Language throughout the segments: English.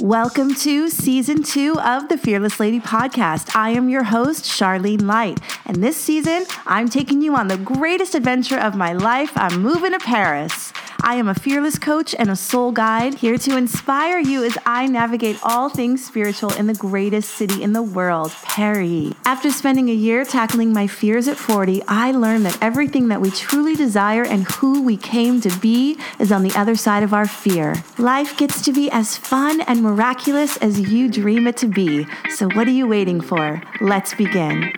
Welcome to season two of the Fearless Lady podcast. I am your host, Charlene Light. And this season, I'm taking you on the greatest adventure of my life. I'm moving to Paris. I am a fearless coach and a soul guide here to inspire you as I navigate all things spiritual in the greatest city in the world, Paris. After spending a year tackling my fears at 40, I learned that everything that we truly desire and who we came to be is on the other side of our fear. Life gets to be as fun and miraculous as you dream it to be. So, what are you waiting for? Let's begin.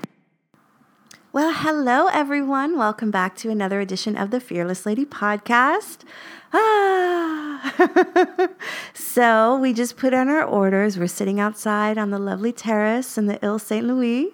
Well, hello, everyone. Welcome back to another edition of the Fearless Lady podcast. Ah. so, we just put in our orders. We're sitting outside on the lovely terrace in the Ile St. Louis,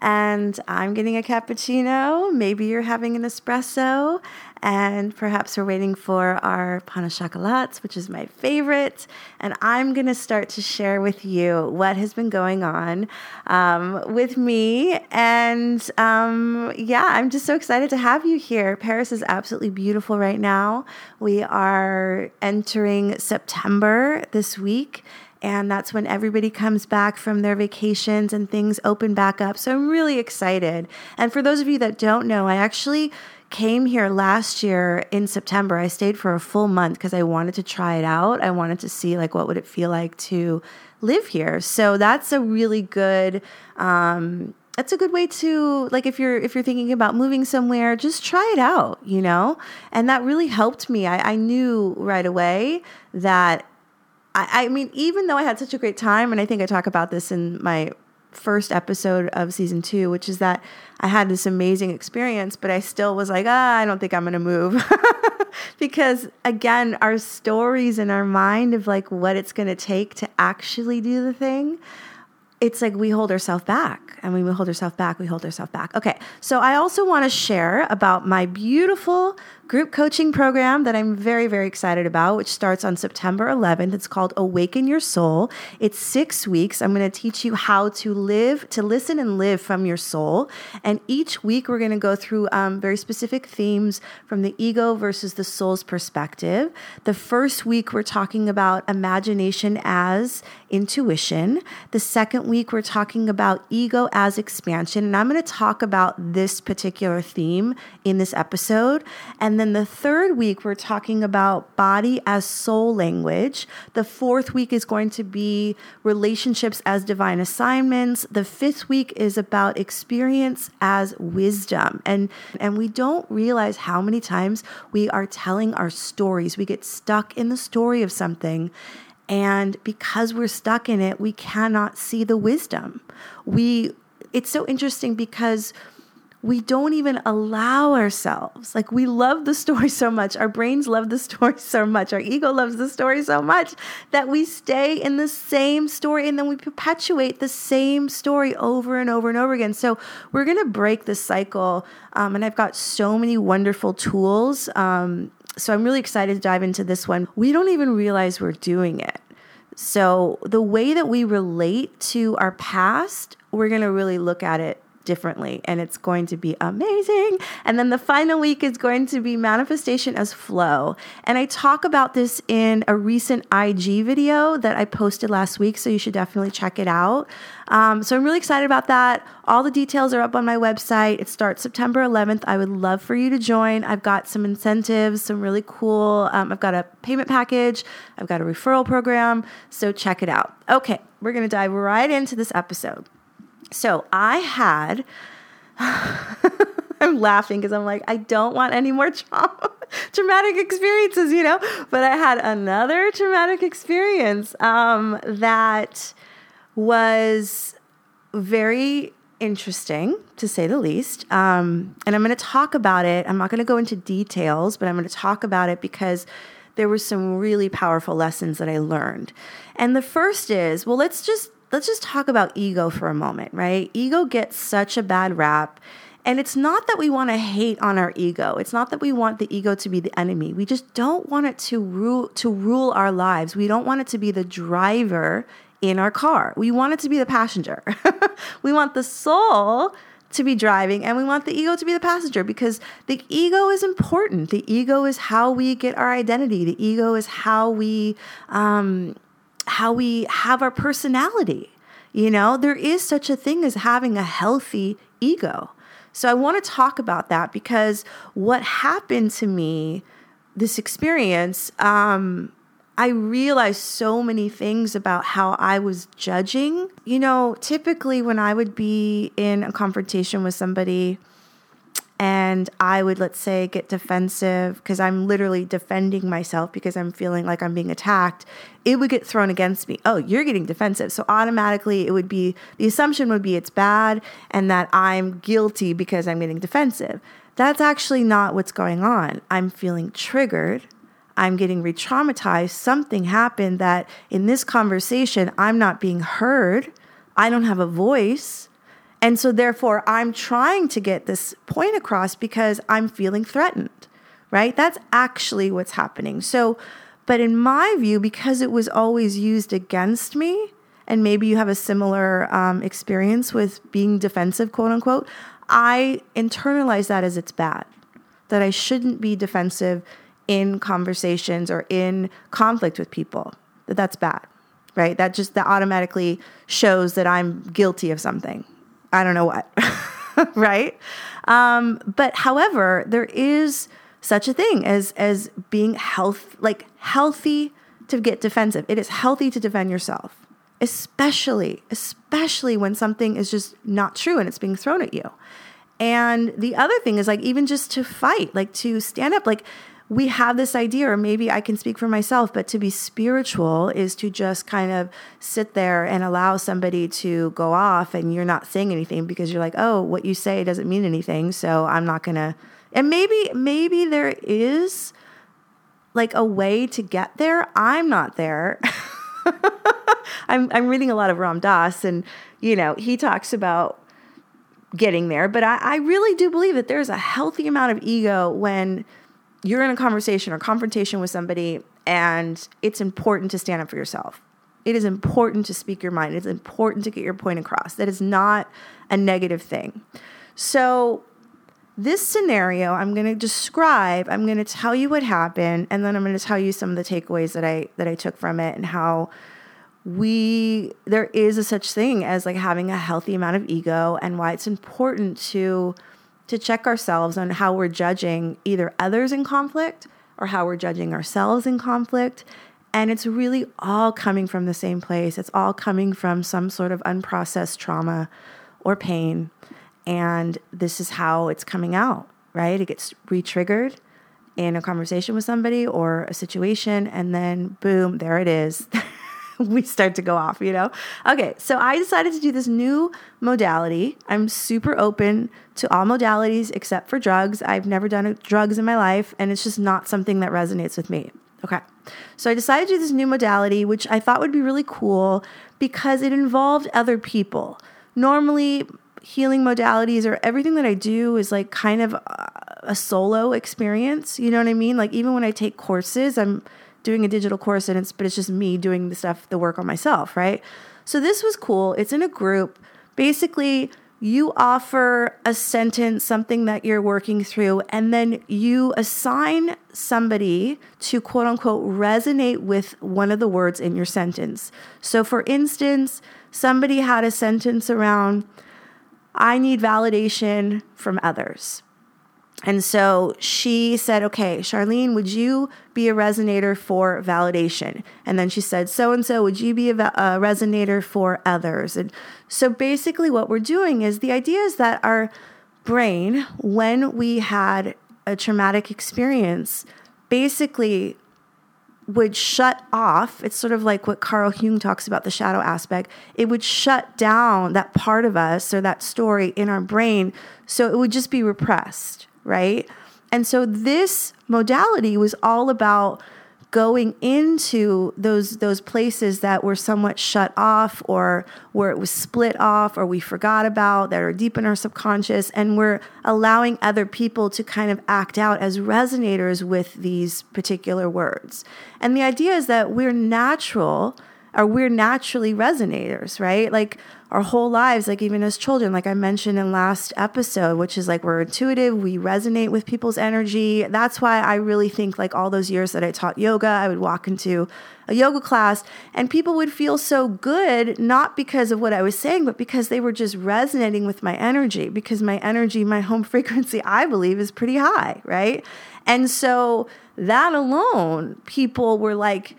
and I'm getting a cappuccino. Maybe you're having an espresso, and perhaps we're waiting for our pain au chocolat, which is my favorite. And I'm going to start to share with you what has been going on um, with me. And um, yeah, I'm just so excited to have you here. Paris is absolutely beautiful right now. We are entering September this week and that's when everybody comes back from their vacations and things open back up. So I'm really excited. And for those of you that don't know, I actually came here last year in September. I stayed for a full month because I wanted to try it out. I wanted to see like what would it feel like to live here. So that's a really good um, that's a good way to like if you're if you're thinking about moving somewhere just try it out you know and that really helped me i, I knew right away that I, I mean even though i had such a great time and i think i talk about this in my first episode of season two, which is that I had this amazing experience, but I still was like, ah, I don't think I'm going to move. because again, our stories in our mind of like what it's going to take to actually do the thing it's like we hold ourselves back. And when we hold ourselves back, we hold ourselves back. Okay, so I also want to share about my beautiful group coaching program that I'm very, very excited about, which starts on September 11th. It's called Awaken Your Soul. It's six weeks. I'm going to teach you how to live, to listen and live from your soul. And each week, we're going to go through um, very specific themes from the ego versus the soul's perspective. The first week, we're talking about imagination as intuition. The second week, we're talking about ego as expansion. And I'm going to talk about this particular theme in this episode. And then the third week, we're talking about body as soul language. The fourth week is going to be relationships as divine assignments. The fifth week is about experience as wisdom. And, and we don't realize how many times we are telling our stories. We get stuck in the story of something. And because we're stuck in it, we cannot see the wisdom. We, it's so interesting because we don't even allow ourselves. Like we love the story so much. Our brains love the story so much. Our ego loves the story so much that we stay in the same story and then we perpetuate the same story over and over and over again. So we're going to break the cycle. Um, and I've got so many wonderful tools. Um, so I'm really excited to dive into this one. We don't even realize we're doing it. So the way that we relate to our past, we're going to really look at it differently and it's going to be amazing. And then the final week is going to be manifestation as flow. And I talk about this in a recent IG video that I posted last week, so you should definitely check it out. Um, so I'm really excited about that. All the details are up on my website. It starts September 11th. I would love for you to join. I've got some incentives, some really cool. Um, I've got a payment package, I've got a referral program. So check it out. Okay, we're going to dive right into this episode. So I had, I'm laughing because I'm like, I don't want any more trauma, traumatic experiences, you know? But I had another traumatic experience um, that was very interesting to say the least. Um, and I'm going to talk about it. I'm not going to go into details, but I'm going to talk about it because there were some really powerful lessons that I learned. And the first is well, let's just let's just talk about ego for a moment, right? Ego gets such a bad rap. And it's not that we want to hate on our ego. It's not that we want the ego to be the enemy. We just don't want it to rule to rule our lives. We don't want it to be the driver in our car. We want it to be the passenger. we want the soul to be driving and we want the ego to be the passenger because the ego is important. The ego is how we get our identity. The ego is how we um, how we have our personality. You know, there is such a thing as having a healthy ego. So I want to talk about that because what happened to me, this experience, um, I realized so many things about how I was judging. You know, typically when I would be in a confrontation with somebody, and I would, let's say, get defensive because I'm literally defending myself because I'm feeling like I'm being attacked, it would get thrown against me. Oh, you're getting defensive. So automatically, it would be the assumption would be it's bad and that I'm guilty because I'm getting defensive. That's actually not what's going on. I'm feeling triggered. I'm getting re traumatized. Something happened that in this conversation, I'm not being heard. I don't have a voice. And so, therefore, I'm trying to get this point across because I'm feeling threatened, right? That's actually what's happening. So, but in my view, because it was always used against me, and maybe you have a similar um, experience with being defensive, quote unquote, I internalize that as it's bad, that I shouldn't be defensive in conversations or in conflict with people, that that's bad, right? That just that automatically shows that I'm guilty of something I don't know what, right? Um, but however, there is such a thing as as being health like healthy to get defensive. It is healthy to defend yourself, especially especially when something is just not true and it's being thrown at you. And the other thing is like even just to fight, like to stand up, like we have this idea, or maybe I can speak for myself, but to be spiritual is to just kind of sit there and allow somebody to go off and you're not saying anything because you're like, oh, what you say doesn't mean anything. So I'm not going to. And maybe, maybe there is like a way to get there. I'm not there. I'm, I'm reading a lot of Ram Dass and, you know, he talks about getting there, but I, I really do believe that there's a healthy amount of ego when you're in a conversation or confrontation with somebody and it's important to stand up for yourself. It is important to speak your mind. It's important to get your point across. That is not a negative thing. So, this scenario I'm going to describe, I'm going to tell you what happened and then I'm going to tell you some of the takeaways that I that I took from it and how we there is a such thing as like having a healthy amount of ego and why it's important to to check ourselves on how we're judging either others in conflict or how we're judging ourselves in conflict. And it's really all coming from the same place. It's all coming from some sort of unprocessed trauma or pain. And this is how it's coming out, right? It gets re triggered in a conversation with somebody or a situation, and then boom, there it is. we start to go off, you know? Okay, so I decided to do this new modality. I'm super open to all modalities except for drugs. I've never done drugs in my life, and it's just not something that resonates with me. Okay, so I decided to do this new modality, which I thought would be really cool because it involved other people. Normally, healing modalities or everything that I do is like kind of a solo experience. You know what I mean? Like, even when I take courses, I'm doing a digital course and it's but it's just me doing the stuff the work on myself right? So this was cool. It's in a group. Basically you offer a sentence something that you're working through and then you assign somebody to quote unquote resonate with one of the words in your sentence. So for instance somebody had a sentence around i need validation from others and so she said, Okay, Charlene, would you be a resonator for validation? And then she said, So and so, would you be a, a, resonator for others? And so basically, what we're doing is the idea is that our brain, when we had a traumatic experience, basically would shut off. It's sort of like what Carl Jung talks about the shadow aspect. It would shut down that part of us or that story in our brain. So it would just be repressed right? And so this modality was all about going into those those places that were somewhat shut off or where it was split off or we forgot about that are deep in our subconscious and we're allowing other people to kind of act out as resonators with these particular words. And the idea is that we're natural or we're naturally resonators, right? Like our whole lives, like even as children, like I mentioned in last episode, which is like we're intuitive, we resonate with people's energy. That's why I really think like all those years that I taught yoga, I would walk into a yoga class and people would feel so good, not because of what I was saying, but because they were just resonating with my energy, because my energy, my home frequency, I believe is pretty high, right? And so that alone, people were like,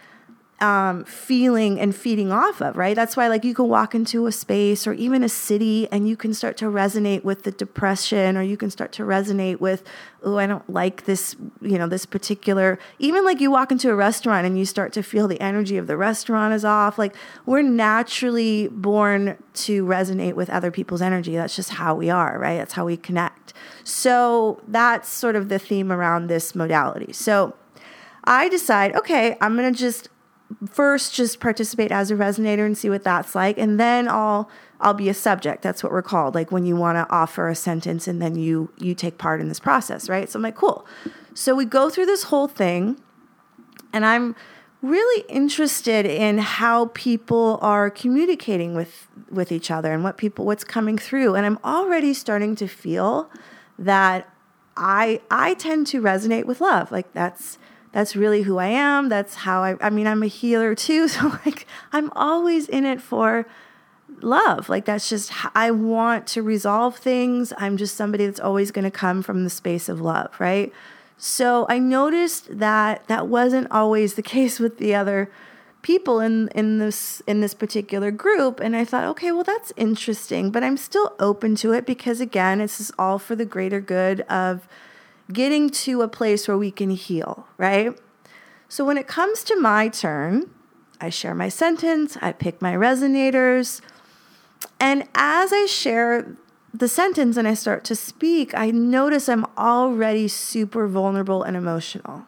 um, feeling and feeding off of, right? That's why, like, you can walk into a space or even a city and you can start to resonate with the depression, or you can start to resonate with, oh, I don't like this, you know, this particular. Even like you walk into a restaurant and you start to feel the energy of the restaurant is off. Like, we're naturally born to resonate with other people's energy. That's just how we are, right? That's how we connect. So, that's sort of the theme around this modality. So, I decide, okay, I'm going to just first just participate as a resonator and see what that's like and then I'll I'll be a subject. That's what we're called. Like when you want to offer a sentence and then you you take part in this process, right? So I'm like, cool. So we go through this whole thing and I'm really interested in how people are communicating with with each other and what people what's coming through and I'm already starting to feel that I I tend to resonate with love. Like that's that's really who I am. That's how I, I mean, I'm a healer too. So, like, I'm always in it for love. Like, that's just, I want to resolve things. I'm just somebody that's always going to come from the space of love, right? So, I noticed that that wasn't always the case with the other people in in this in this particular group and I thought okay well that's interesting but I'm still open to it because again it's all for the greater good of getting to a place where we can heal, right? So when it comes to my turn, I share my sentence, I pick my resonators, and as I share the sentence and I start to speak, I notice I'm already super vulnerable and emotional.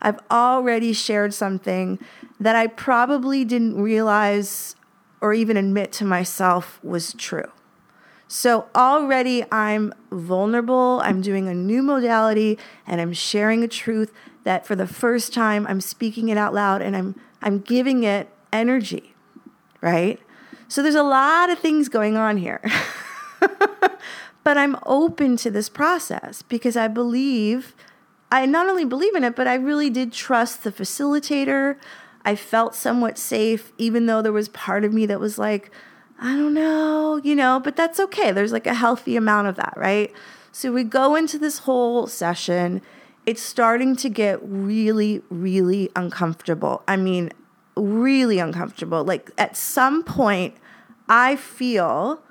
I've already shared something that I probably didn't realize or even admit to myself was true. So already I'm vulnerable. I'm doing a new modality and I'm sharing a truth that for the first time I'm speaking it out loud and I'm I'm giving it energy, right? So there's a lot of things going on here. but I'm open to this process because I believe I not only believe in it, but I really did trust the facilitator. I felt somewhat safe, even though there was part of me that was like, I don't know, you know, but that's okay. There's like a healthy amount of that, right? So we go into this whole session. It's starting to get really, really uncomfortable. I mean, really uncomfortable. Like at some point, I feel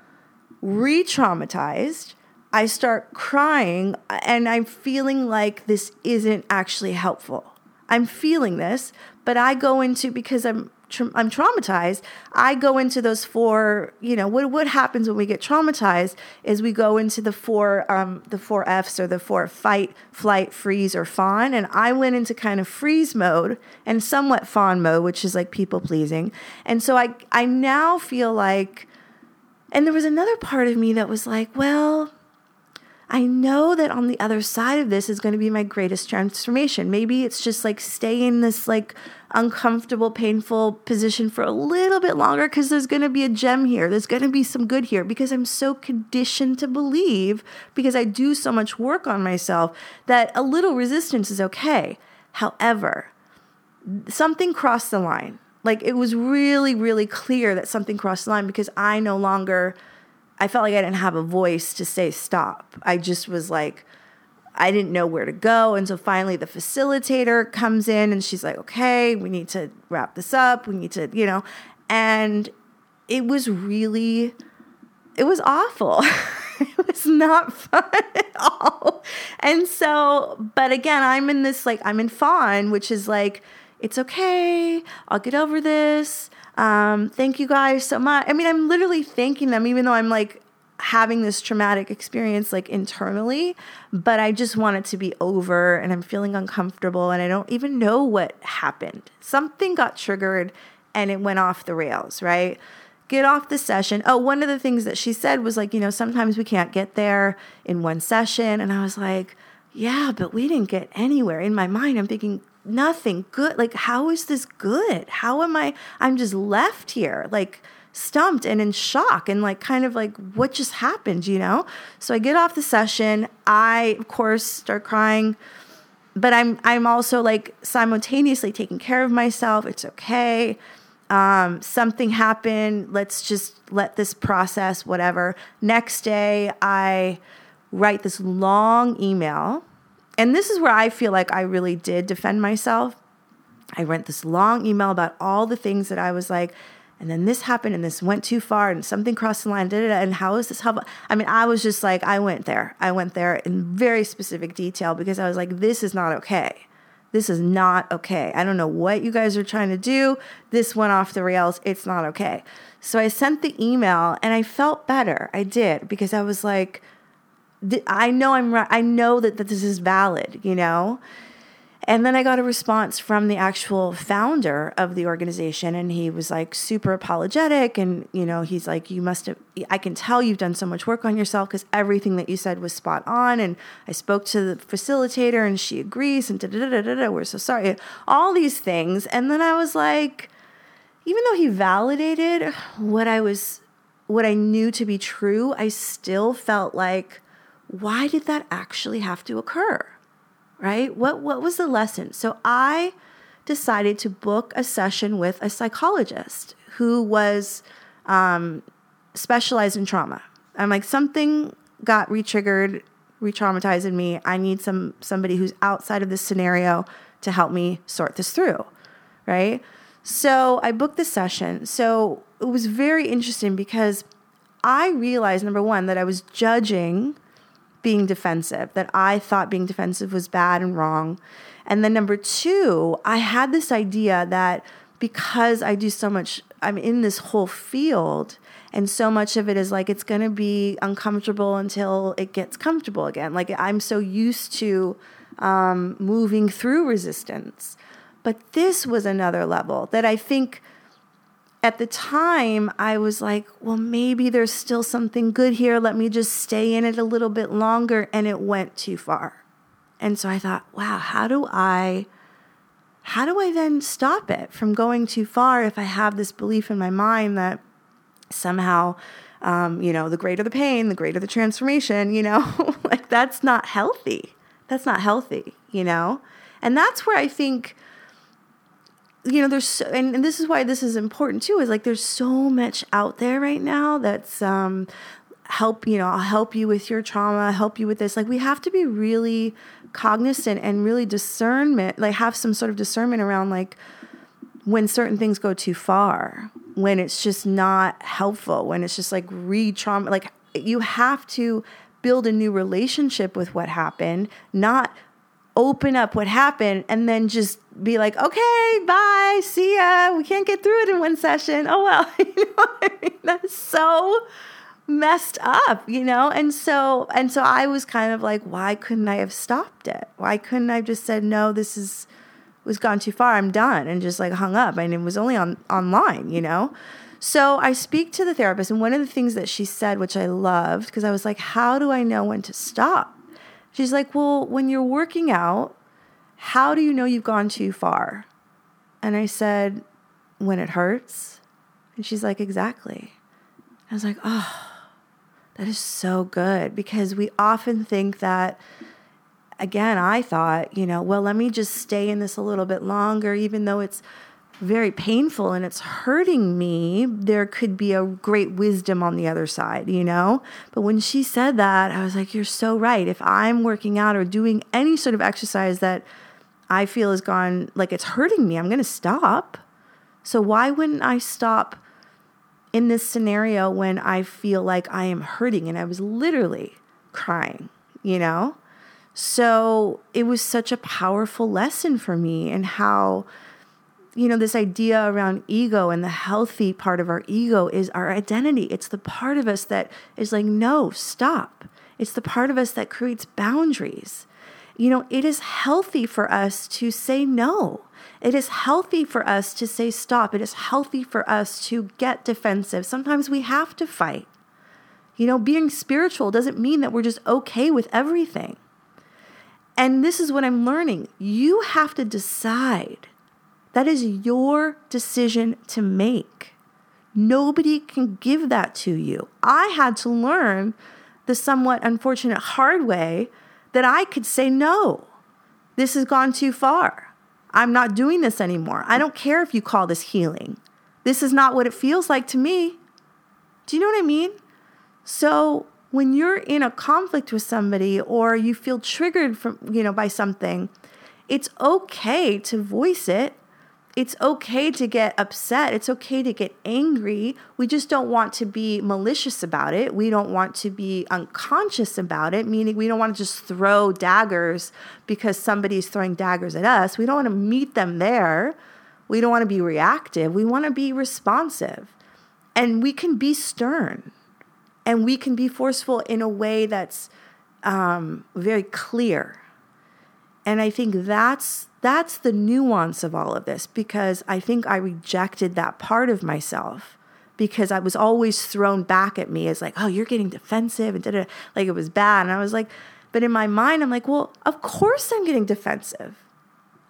re traumatized. I start crying and I'm feeling like this isn't actually helpful. I'm feeling this, but I go into because I'm tra- I'm traumatized, I go into those four. You know what what happens when we get traumatized is we go into the four um, the four Fs or the four fight, flight, freeze, or fawn. And I went into kind of freeze mode and somewhat fawn mode, which is like people pleasing. And so I I now feel like, and there was another part of me that was like, well I know that on the other side of this is going to be my greatest transformation. Maybe it's just like stay in this like uncomfortable, painful position for a little bit longer because there's going to be a gem here. There's going to be some good here because I'm so conditioned to believe because I do so much work on myself that a little resistance is okay. However, something crossed the line. Like it was really, really clear that something crossed the line because I no longer I felt like I didn't have a voice to say stop. I just was like, I didn't know where to go. And so finally the facilitator comes in and she's like, okay, we need to wrap this up. We need to, you know, and it was really, it was awful. it was not fun at all. And so, but again, I'm in this like, I'm in fawn, which is like, it's okay. I'll get over this. Um, thank you guys so much. I mean, I'm literally thanking them, even though I'm like having this traumatic experience like internally, but I just want it to be over and I'm feeling uncomfortable and I don't even know what happened. Something got triggered and it went off the rails, right? Get off the session. Oh, one of the things that she said was like, you know, sometimes we can't get there in one session. And I was like, yeah, but we didn't get anywhere. In my mind, I'm thinking, nothing good. Like, how is this good? How am I? I'm just left here, like stumped and in shock and like kind of like what just happened, you know? So I get off the session. I, of course, start crying but I'm I'm also like simultaneously taking care of myself. It's okay. Um, something happened. Let's just let this process, whatever. Next day, I write this long email. And this is where I feel like I really did defend myself. I wrote this long email about all the things that I was like, and then this happened and this went too far and something crossed the line da, da, da, and how is this helpful i mean i was just like i went there. I went there in very specific detail because i was like this is not okay. This is not okay. I don't know what you guys are trying to do. This went off the rails. It's not okay. So i sent the email and i felt better. I did because i was like i know i'm right i know that, that this is valid you know and then I got a response from the actual founder of the organization, and he was like super apologetic. And, you know, he's like, You must have, I can tell you've done so much work on yourself because everything that you said was spot on. And I spoke to the facilitator, and she agrees, and da da da da da, we're so sorry. All these things. And then I was like, even though he validated what I was, what I knew to be true, I still felt like, why did that actually have to occur? right? What what was the lesson? So I decided to book a session with a psychologist who was um, specialized in trauma. I'm like something got re-triggered, re-traumatized in me. I need some somebody who's outside of this scenario to help me sort this through, right? So I booked this session. So it was very interesting because I realized number one that I was judging being defensive, that I thought being defensive was bad and wrong. And then number two, I had this idea that because I do so much, I'm in this whole field, and so much of it is like it's going to be uncomfortable until it gets comfortable again. Like I'm so used to um, moving through resistance. But this was another level that I think at the time, I was like, well, maybe there's still something good here. Let me just stay in it a little bit longer. And it went too far. And so I thought, wow, how do I. How do I then stop it from going too far if I have this belief in my mind that somehow, um, you know, the greater the pain, the greater the transformation, you know, like that's not healthy. That's not healthy, you know? And that's where I think you know there's so, and, and, this is why this is important too is like there's so much out there right now that's um help you know i'll help you with your trauma help you with this. Like we have to be really cognizant and really discernment like have some sort of discernment around like when certain things go too far when it's just not helpful when it's just like re-trauma like you have to build a new relationship with what happened not open up what happened and then just be like, okay, bye, see ya. We can't get through it in one session. Oh well, you know I mean? That's so messed up, you know? And so and so I was kind of like, why couldn't I have stopped it? Why couldn't I have just said, no, this is was gone too far, I'm done, and just like hung up. And it was only on online, you know? So I speak to the therapist, and one of the things that she said, which I loved, because I was like, how do I know when to stop? She's like, Well, when you're working out, how do you know you've gone too far? And I said, When it hurts. And she's like, Exactly. I was like, Oh, that is so good because we often think that. Again, I thought, you know, well, let me just stay in this a little bit longer, even though it's very painful and it's hurting me, there could be a great wisdom on the other side, you know? But when she said that, I was like, you're so right. If I'm working out or doing any sort of exercise that I feel has gone like it's hurting me, I'm going to stop. So why wouldn't I stop in this scenario when I feel like I am hurting and I was literally crying, you know? So it was such a powerful lesson for me and how you know, this idea around ego and the healthy part of our ego is our identity. It's the part of us that is like, no, stop. It's the part of us that creates boundaries. You know, it is healthy for us to say no. It is healthy for us to say stop. It is healthy for us to get defensive. Sometimes we have to fight. You know, being spiritual doesn't mean that we're just okay with everything. And this is what I'm learning. You have to decide. That is your decision to make. Nobody can give that to you. I had to learn the somewhat unfortunate hard way that I could say, no, this has gone too far. I'm not doing this anymore. I don't care if you call this healing. This is not what it feels like to me. Do you know what I mean? So when you're in a conflict with somebody or you feel triggered from, you know, by something, it's okay to voice it. It's okay to get upset. It's okay to get angry. We just don't want to be malicious about it. We don't want to be unconscious about it, meaning we don't want to just throw daggers because somebody's throwing daggers at us. We don't want to meet them there. We don't want to be reactive. We want to be responsive. And we can be stern and we can be forceful in a way that's um, very clear. And I think that's that's the nuance of all of this because I think I rejected that part of myself because I was always thrown back at me as like, oh, you're getting defensive and da like it was bad. And I was like, but in my mind, I'm like, well, of course I'm getting defensive.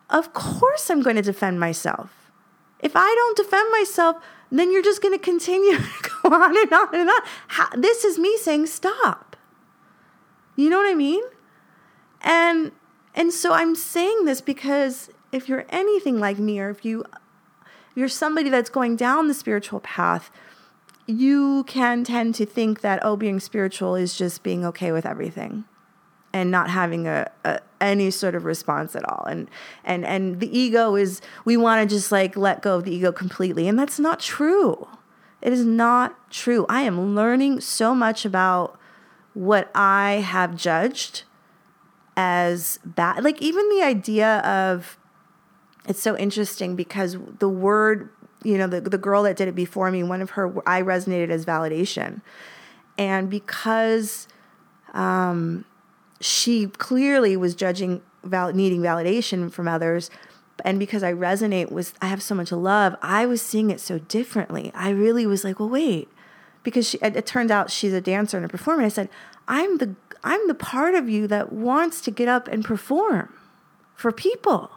Of course I'm going to defend myself. If I don't defend myself, then you're just going to continue to go on and on and on. How, this is me saying stop. You know what I mean? And and so I'm saying this because if you're anything like me or if you you're somebody that's going down the spiritual path, you can tend to think that oh being spiritual is just being okay with everything and not having a, a, any sort of response at all. And and and the ego is we want to just like let go of the ego completely. And that's not true. It is not true. I am learning so much about what i have judged as bad like even the idea of it's so interesting because the word you know the, the girl that did it before me one of her i resonated as validation. And because um she clearly was judging val- needing validation from others and because i resonate with i have so much love i was seeing it so differently. I really was like well wait. Because she, it, it turned out she's a dancer and a performer. I said i'm the i'm the part of you that wants to get up and perform for people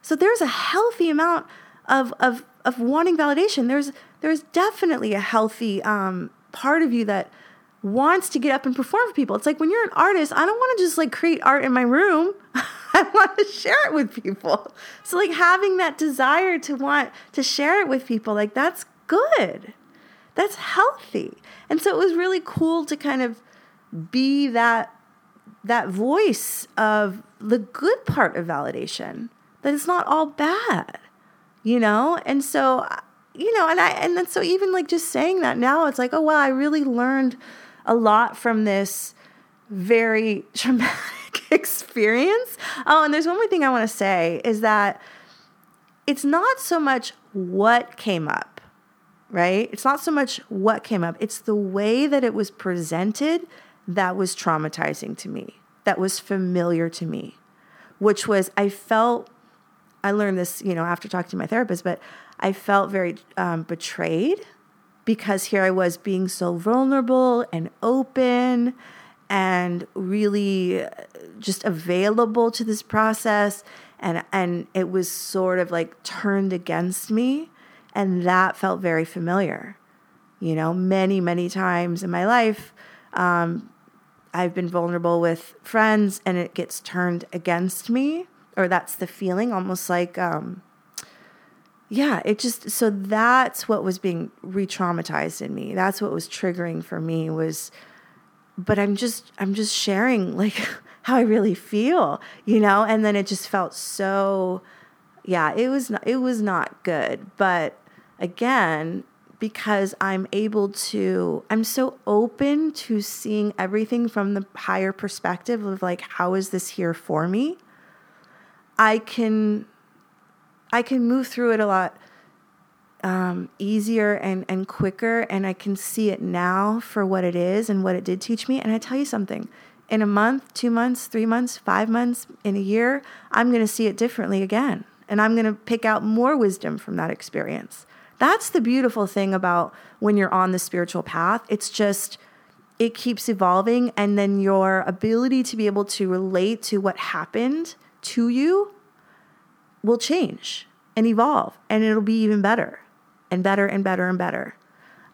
so there's a healthy amount of of of wanting validation there's there's definitely a healthy um, part of you that wants to get up and perform for people. It's like when you're an artist, I don't want to just like create art in my room. I want to share it with people. So like having that desire to want to share it with people, like that's good. That's healthy. And so it was really cool to kind of be that that voice of the good part of validation. That it's not all bad. You know? And so you know, and I and then so even like just saying that now it's like, oh wow, I really learned a lot from this very traumatic experience. Oh, and there's one more thing I want to say is that it's not so much what came up, right? It's not so much what came up, it's the way that it was presented that was traumatizing to me, that was familiar to me, which was I felt, I learned this, you know, after talking to my therapist, but I felt very um, betrayed because here I was being so vulnerable and open and really just available to this process. And and it was sort of like turned against me. And that felt very familiar you know many many times in my life um, i've been vulnerable with friends and it gets turned against me or that's the feeling almost like um, yeah, it just so that's what was being re-traumatized in me. That's what was triggering for me was but I'm just I'm just sharing like how I really feel, you know? And then it just felt so yeah, it was not it was not good. But again, because I'm able to I'm so open to seeing everything from the higher perspective of like how is this here for me? I can I can move through it a lot um, easier and, and quicker, and I can see it now for what it is and what it did teach me. And I tell you something in a month, two months, three months, five months, in a year, I'm going to see it differently again. And I'm going to pick out more wisdom from that experience. That's the beautiful thing about when you're on the spiritual path. It's just, it keeps evolving and then your ability to be able to relate to what happened to you will change and evolve and it'll be even better and better and better and better.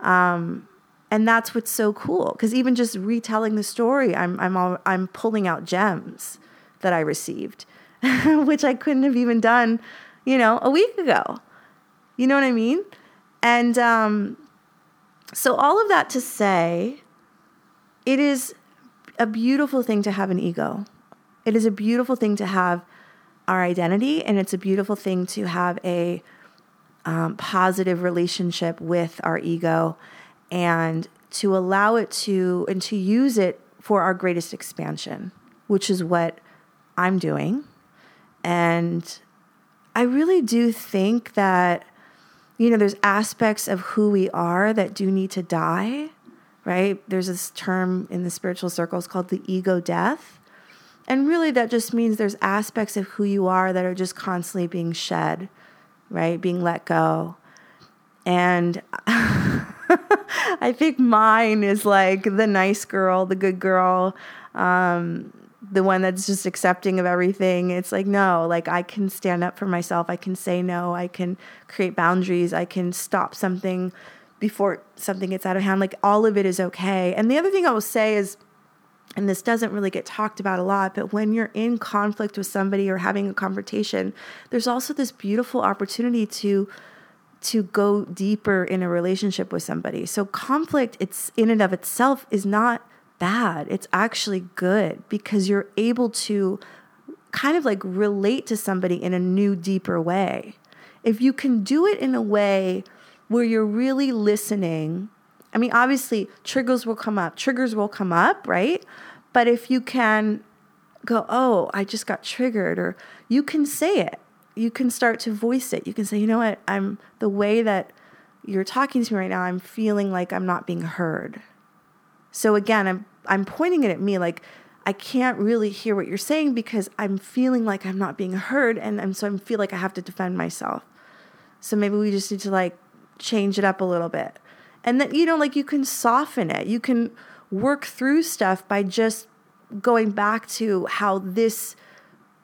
Um, and that's what's so cool because even just retelling the story i'm i'm all, i'm pulling out gems that i received which i couldn't have even done you know a week ago. You know what i mean and um, so all of that to say it is a beautiful thing to have an ego. It is a beautiful thing to have our identity, and it's a beautiful thing to have a um, positive relationship with our ego and to allow it to and to use it for our greatest expansion, which is what I'm doing. And I really do think that, you know, there's aspects of who we are that do need to die right? There's this term in the spiritual circles called the ego death. And really, that just means there's aspects of who you are that are just constantly being shed, right? Being let go. And I think mine is like the nice girl, the good girl, um, the one that's just accepting of everything. It's like, no, like I can stand up for myself. I can say no. I can create boundaries. I can stop something before something gets out of hand. Like all of it is okay. And the other thing I will say is, and this doesn't really get talked about a lot, but when you're in conflict with somebody or having a confrontation, there's also this beautiful opportunity to to go deeper in a relationship with somebody. So conflict it's in and of itself is not bad. It's actually good because you're able to kind of like relate to somebody in a new deeper way. If you can do it in a way where you're really listening. I mean, obviously, triggers will come up, triggers will come up, right? But if you can go, oh, I just got triggered, or you can say it, you can start to voice it. You can say, you know what, I'm the way that you're talking to me right now, I'm feeling like I'm not being heard. So again, I'm I'm pointing it at me like I can't really hear what you're saying because I'm feeling like I'm not being heard and, and so I feel like I have to defend myself. So maybe we just need to like change it up a little bit. And then, you know, like you can soften it. You can work through stuff by just going back to how this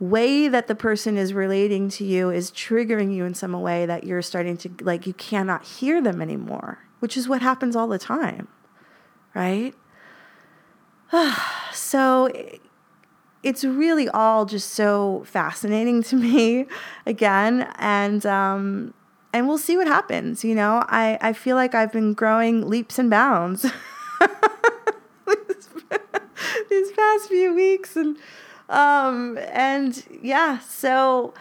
way that the person is relating to you is triggering you in some way that you're starting to like you cannot hear them anymore, which is what happens all the time. Right? so it's really all just so fascinating to me again and um and we'll see what happens. You know, I, I feel like I've been growing leaps and bounds these past few weeks. And, um, and yeah, so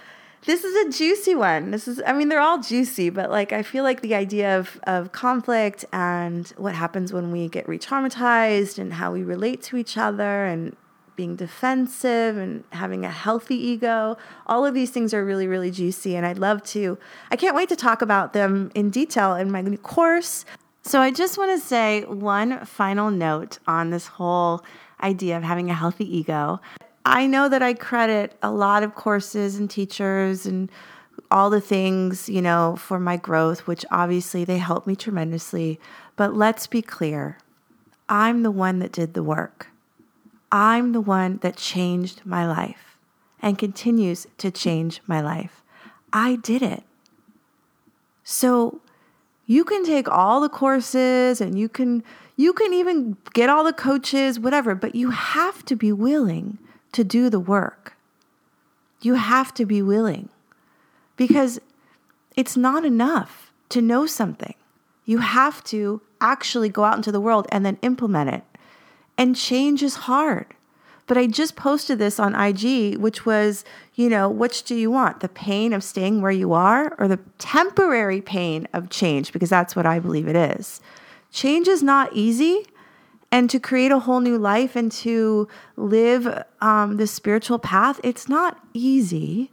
this is a juicy one. This is, I mean, they're all juicy, but like, I feel like the idea of, of conflict and what happens when we get re traumatized and how we relate to each other and being defensive and having a healthy ego. All of these things are really, really juicy. And I'd love to, I can't wait to talk about them in detail in my new course. So I just want to say one final note on this whole idea of having a healthy ego. I know that I credit a lot of courses and teachers and all the things, you know, for my growth, which obviously they help me tremendously. But let's be clear I'm the one that did the work. I'm the one that changed my life and continues to change my life. I did it. So you can take all the courses and you can you can even get all the coaches whatever, but you have to be willing to do the work. You have to be willing because it's not enough to know something. You have to actually go out into the world and then implement it. And change is hard. But I just posted this on IG, which was, you know, which do you want? The pain of staying where you are or the temporary pain of change? Because that's what I believe it is. Change is not easy. And to create a whole new life and to live um, this spiritual path, it's not easy,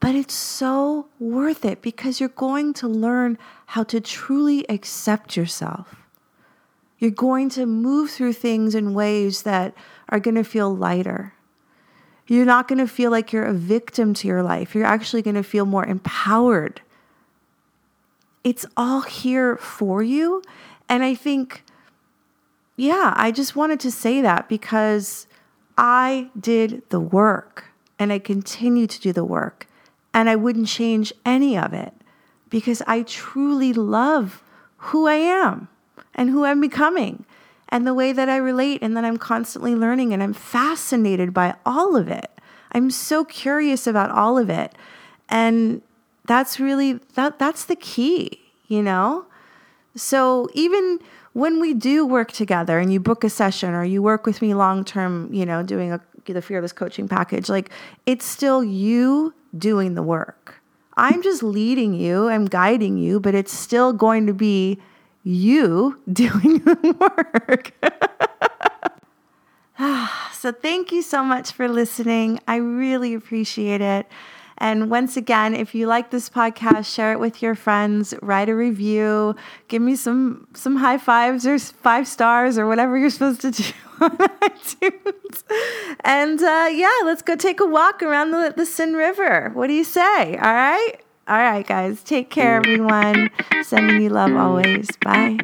but it's so worth it because you're going to learn how to truly accept yourself. You're going to move through things in ways that are going to feel lighter. You're not going to feel like you're a victim to your life. You're actually going to feel more empowered. It's all here for you. And I think, yeah, I just wanted to say that because I did the work and I continue to do the work and I wouldn't change any of it because I truly love who I am and who I'm becoming and the way that I relate and that I'm constantly learning and I'm fascinated by all of it. I'm so curious about all of it. And that's really that that's the key, you know? So even when we do work together and you book a session or you work with me long term, you know, doing a, the fearless coaching package, like it's still you doing the work. I'm just leading you, I'm guiding you, but it's still going to be you doing the work. Ah, so, thank you so much for listening. I really appreciate it. And once again, if you like this podcast, share it with your friends, write a review, give me some some high fives or five stars or whatever you're supposed to do on iTunes. And uh, yeah, let's go take a walk around the, the Seine River. What do you say? All right? All right, guys. Take care, everyone. Sending you love always. Bye.